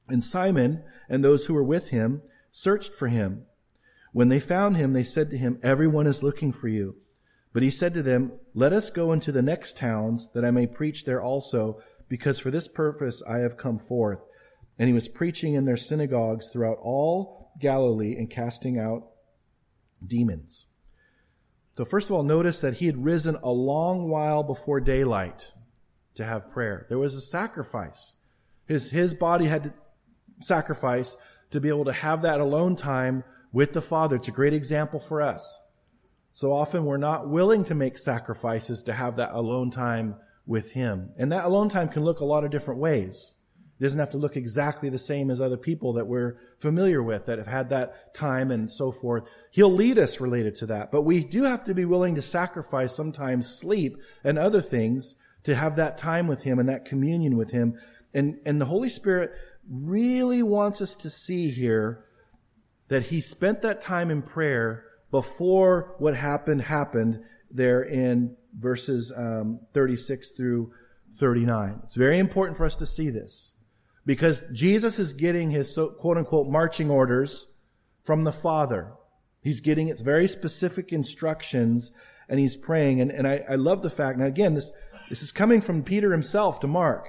And Simon and those who were with him searched for him. When they found him, they said to him, Everyone is looking for you. But he said to them, Let us go into the next towns, that I may preach there also, because for this purpose I have come forth. And he was preaching in their synagogues throughout all Galilee and casting out demons. So, first of all, notice that he had risen a long while before daylight to have prayer. There was a sacrifice. His, his body had to sacrifice to be able to have that alone time with the Father. It's a great example for us. So often we're not willing to make sacrifices to have that alone time with Him. And that alone time can look a lot of different ways. It doesn't have to look exactly the same as other people that we're familiar with that have had that time and so forth. He'll lead us related to that. But we do have to be willing to sacrifice sometimes sleep and other things to have that time with Him and that communion with Him. And, and the Holy Spirit really wants us to see here that He spent that time in prayer before what happened happened there in verses um, 36 through 39. It's very important for us to see this because Jesus is getting his so, quote unquote marching orders from the Father. He's getting its very specific instructions and he's praying. And, and I, I love the fact, now again, this, this is coming from Peter himself to Mark.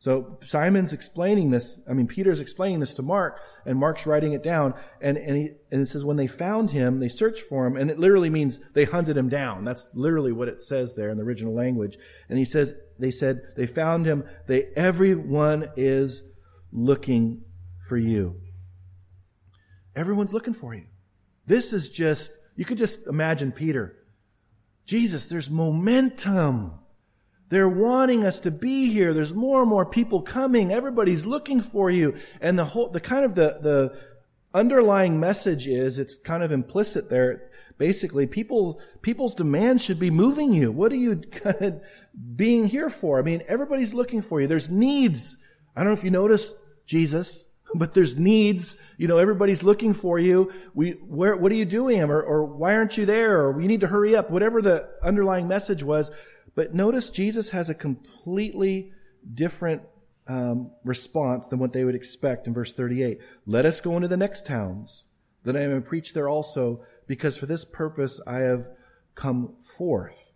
So Simon's explaining this. I mean, Peter's explaining this to Mark, and Mark's writing it down. And, and, he, and it says, when they found him, they searched for him, and it literally means they hunted him down. That's literally what it says there in the original language. And he says, they said, they found him. They, everyone is looking for you. Everyone's looking for you. This is just, you could just imagine Peter. Jesus, there's momentum. They're wanting us to be here. There's more and more people coming. Everybody's looking for you. And the whole, the kind of the, the underlying message is, it's kind of implicit there. Basically, people, people's demands should be moving you. What are you being here for? I mean, everybody's looking for you. There's needs. I don't know if you notice Jesus, but there's needs. You know, everybody's looking for you. We, where, what are you doing? Or, or why aren't you there? Or we need to hurry up. Whatever the underlying message was, but notice Jesus has a completely different um, response than what they would expect in verse 38. Let us go into the next towns, that I may preach there also, because for this purpose I have come forth.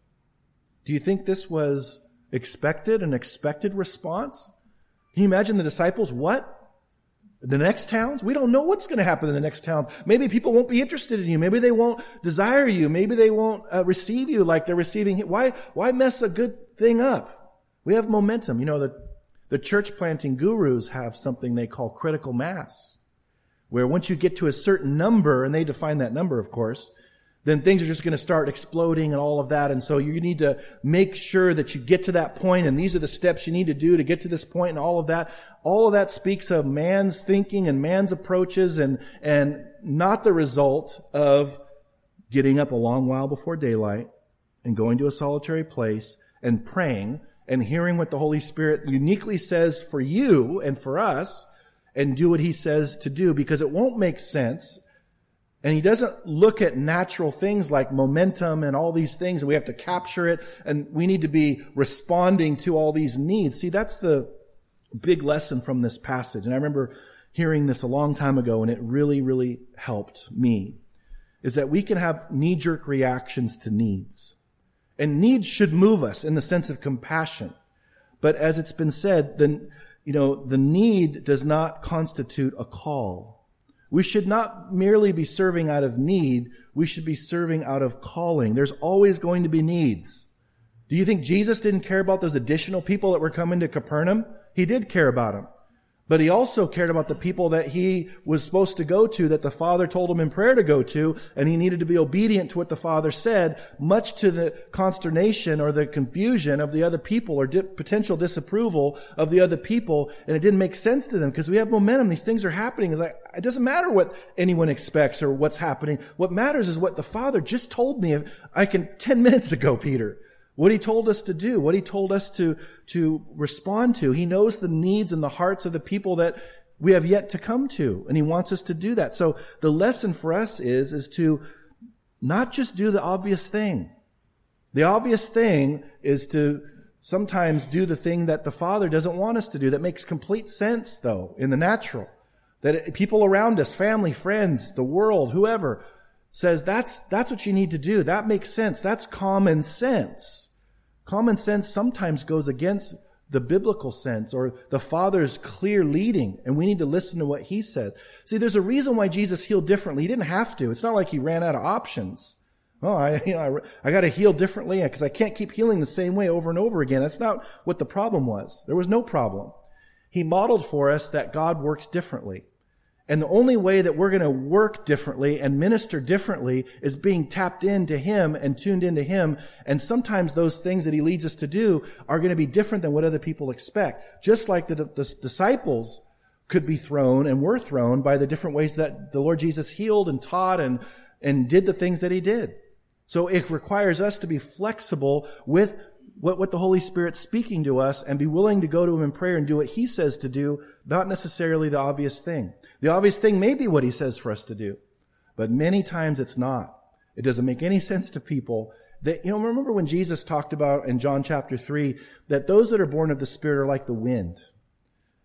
Do you think this was expected, an expected response? Can you imagine the disciples? What? The next towns? We don't know what's going to happen in the next town. Maybe people won't be interested in you. Maybe they won't desire you. Maybe they won't uh, receive you like they're receiving. Why, why mess a good thing up? We have momentum. You know, the, the church planting gurus have something they call critical mass, where once you get to a certain number, and they define that number, of course, then things are just going to start exploding and all of that. And so you need to make sure that you get to that point and these are the steps you need to do to get to this point and all of that. All of that speaks of man's thinking and man's approaches and, and not the result of getting up a long while before daylight and going to a solitary place and praying and hearing what the Holy Spirit uniquely says for you and for us and do what he says to do because it won't make sense and he doesn't look at natural things like momentum and all these things, and we have to capture it, and we need to be responding to all these needs. See, that's the big lesson from this passage. And I remember hearing this a long time ago, and it really, really helped me. Is that we can have knee jerk reactions to needs. And needs should move us in the sense of compassion. But as it's been said, then, you know, the need does not constitute a call. We should not merely be serving out of need. We should be serving out of calling. There's always going to be needs. Do you think Jesus didn't care about those additional people that were coming to Capernaum? He did care about them. But he also cared about the people that he was supposed to go to, that the Father told him in prayer to go to, and he needed to be obedient to what the Father said, much to the consternation or the confusion of the other people or di- potential disapproval of the other people. And it didn't make sense to them because we have momentum. These things are happening. It's like, it doesn't matter what anyone expects or what's happening. What matters is what the Father just told me. I can 10 minutes ago, Peter. What he told us to do, what he told us to, to respond to. He knows the needs and the hearts of the people that we have yet to come to, and he wants us to do that. So the lesson for us is, is to not just do the obvious thing. The obvious thing is to sometimes do the thing that the Father doesn't want us to do. That makes complete sense, though, in the natural. That people around us, family, friends, the world, whoever, says that's, that's what you need to do. That makes sense. That's common sense. Common sense sometimes goes against the biblical sense or the Father's clear leading, and we need to listen to what He says. See, there's a reason why Jesus healed differently. He didn't have to. It's not like He ran out of options. Oh, I, you know, I, I got to heal differently because I can't keep healing the same way over and over again. That's not what the problem was. There was no problem. He modeled for us that God works differently. And the only way that we're going to work differently and minister differently is being tapped into Him and tuned into Him. And sometimes those things that He leads us to do are going to be different than what other people expect. Just like the, the disciples could be thrown and were thrown by the different ways that the Lord Jesus healed and taught and, and did the things that He did. So it requires us to be flexible with what, what the Holy Spirit's speaking to us and be willing to go to Him in prayer and do what He says to do, not necessarily the obvious thing. The obvious thing may be what he says for us to do, but many times it's not. It doesn't make any sense to people. That, you know, remember when Jesus talked about in John chapter 3 that those that are born of the Spirit are like the wind.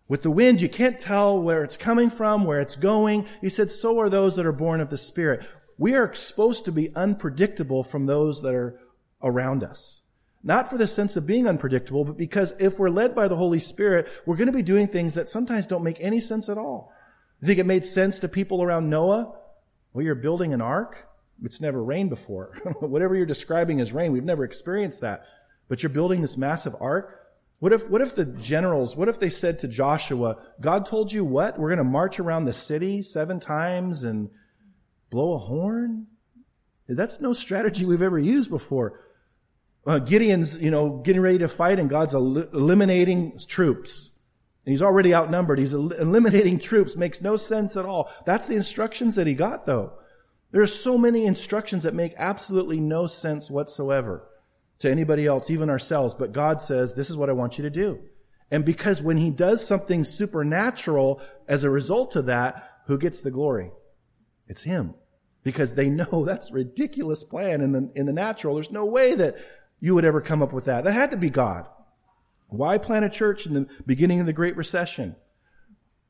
With the wind, you can't tell where it's coming from, where it's going. He said, so are those that are born of the Spirit. We are supposed to be unpredictable from those that are around us. Not for the sense of being unpredictable, but because if we're led by the Holy Spirit, we're going to be doing things that sometimes don't make any sense at all. You think it made sense to people around Noah? Well, you're building an ark. It's never rained before. Whatever you're describing as rain, we've never experienced that. But you're building this massive ark. What if, what if the generals, what if they said to Joshua, God told you what? We're going to march around the city seven times and blow a horn? That's no strategy we've ever used before. Uh, Gideon's, you know, getting ready to fight and God's el- eliminating troops. And he's already outnumbered. He's eliminating troops. Makes no sense at all. That's the instructions that he got, though. There are so many instructions that make absolutely no sense whatsoever to anybody else, even ourselves. But God says, this is what I want you to do. And because when he does something supernatural as a result of that, who gets the glory? It's him. Because they know that's ridiculous plan in the, in the natural. There's no way that you would ever come up with that. That had to be God. Why plant a church in the beginning of the Great Recession?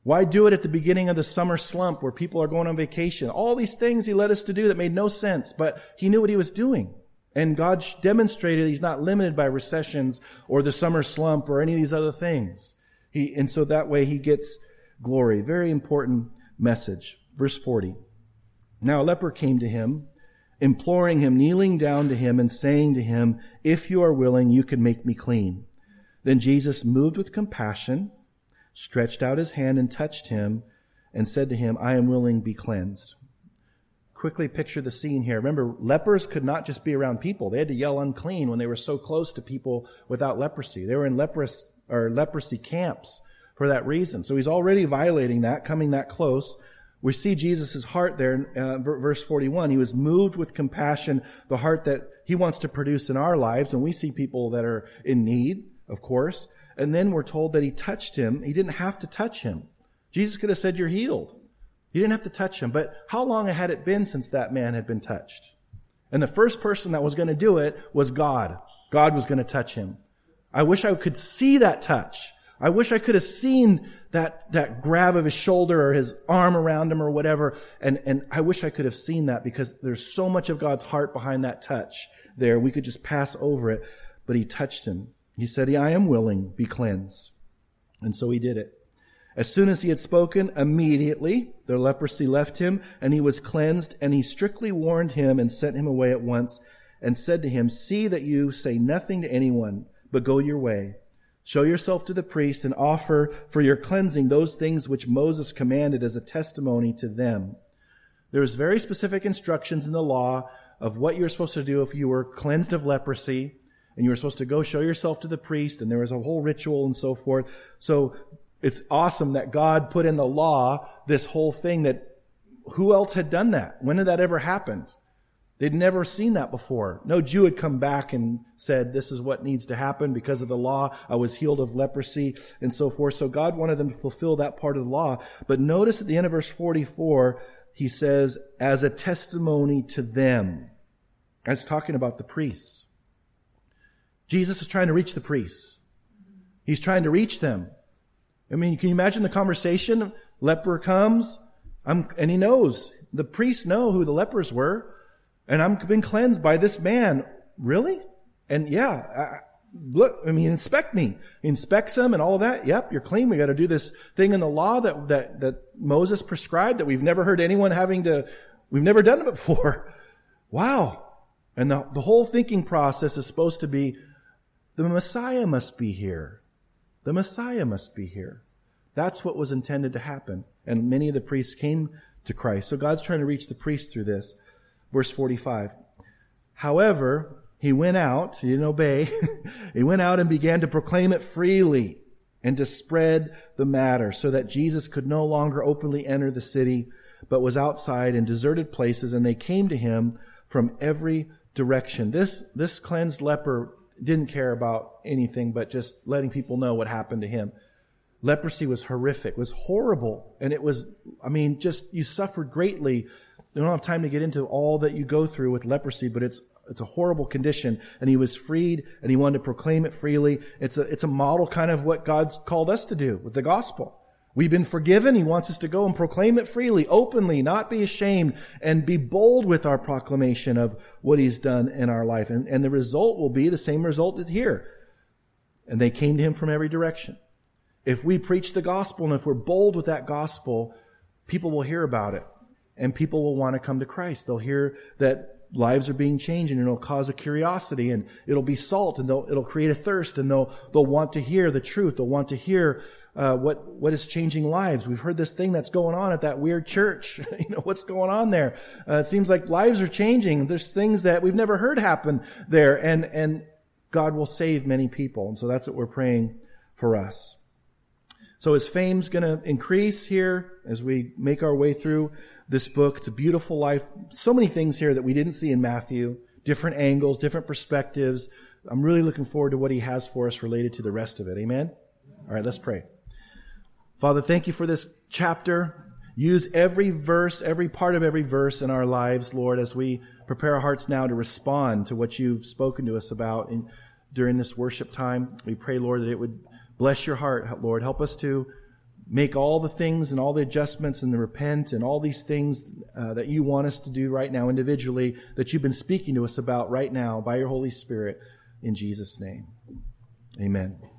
Why do it at the beginning of the summer slump where people are going on vacation? All these things he led us to do that made no sense, but he knew what he was doing. And God demonstrated he's not limited by recessions or the summer slump or any of these other things. He, and so that way he gets glory. Very important message. Verse 40. Now a leper came to him, imploring him, kneeling down to him and saying to him, If you are willing, you can make me clean. Then Jesus, moved with compassion, stretched out his hand and touched him and said to him, I am willing, be cleansed. Quickly picture the scene here. Remember, lepers could not just be around people. They had to yell unclean when they were so close to people without leprosy. They were in leprous, or leprosy camps for that reason. So he's already violating that, coming that close. We see Jesus' heart there in uh, verse 41. He was moved with compassion, the heart that he wants to produce in our lives. And we see people that are in need of course. And then we're told that he touched him. He didn't have to touch him. Jesus could have said, You're healed. He didn't have to touch him. But how long had it been since that man had been touched? And the first person that was going to do it was God. God was going to touch him. I wish I could see that touch. I wish I could have seen that, that grab of his shoulder or his arm around him or whatever. And, and I wish I could have seen that because there's so much of God's heart behind that touch there. We could just pass over it, but he touched him. He said, I am willing, be cleansed. And so he did it. As soon as he had spoken, immediately the leprosy left him and he was cleansed and he strictly warned him and sent him away at once and said to him, see that you say nothing to anyone, but go your way. Show yourself to the priest and offer for your cleansing those things which Moses commanded as a testimony to them. There's very specific instructions in the law of what you're supposed to do if you were cleansed of leprosy and you were supposed to go show yourself to the priest and there was a whole ritual and so forth. So it's awesome that God put in the law this whole thing that who else had done that? When had that ever happened? They'd never seen that before. No Jew had come back and said, this is what needs to happen because of the law. I was healed of leprosy and so forth. So God wanted them to fulfill that part of the law. But notice at the end of verse 44, he says, as a testimony to them. That's talking about the priests. Jesus is trying to reach the priests. He's trying to reach them. I mean, can you imagine the conversation? Leper comes, I'm, and he knows. The priests know who the lepers were. And I'm been cleansed by this man. Really? And yeah, I, look, I mean, inspect me. He inspects him and all of that. Yep, you're clean. We got to do this thing in the law that, that, that Moses prescribed that we've never heard anyone having to, we've never done it before. Wow. And the, the whole thinking process is supposed to be the Messiah must be here. The Messiah must be here. That's what was intended to happen. And many of the priests came to Christ. So God's trying to reach the priests through this. Verse 45. However, he went out, he didn't obey, he went out and began to proclaim it freely and to spread the matter so that Jesus could no longer openly enter the city, but was outside in deserted places and they came to him from every direction. This, this cleansed leper didn't care about anything but just letting people know what happened to him. Leprosy was horrific, was horrible. And it was, I mean, just, you suffered greatly we don't have time to get into all that you go through with leprosy, but it's it's a horrible condition. And he was freed and he wanted to proclaim it freely. It's a it's a model kind of what God's called us to do with the gospel. We've been forgiven. He wants us to go and proclaim it freely, openly, not be ashamed, and be bold with our proclamation of what he's done in our life. And, and the result will be the same result as here. And they came to him from every direction. If we preach the gospel and if we're bold with that gospel, people will hear about it and people will want to come to Christ. They'll hear that lives are being changed and it'll cause a curiosity and it'll be salt and it'll create a thirst and they'll, they'll want to hear the truth. They'll want to hear uh, what what is changing lives. We've heard this thing that's going on at that weird church. you know what's going on there? Uh, it seems like lives are changing. There's things that we've never heard happen there, and and God will save many people. And so that's what we're praying for us. So his fame's going to increase here as we make our way through this book. It's a beautiful life. So many things here that we didn't see in Matthew, different angles, different perspectives. I'm really looking forward to what he has for us related to the rest of it. Amen? All right, let's pray. Father, thank you for this chapter. Use every verse, every part of every verse in our lives, Lord, as we prepare our hearts now to respond to what you've spoken to us about in, during this worship time. We pray, Lord, that it would bless your heart, Lord. Help us to make all the things and all the adjustments and the repent and all these things uh, that you want us to do right now individually that you've been speaking to us about right now by your Holy Spirit in Jesus' name. Amen.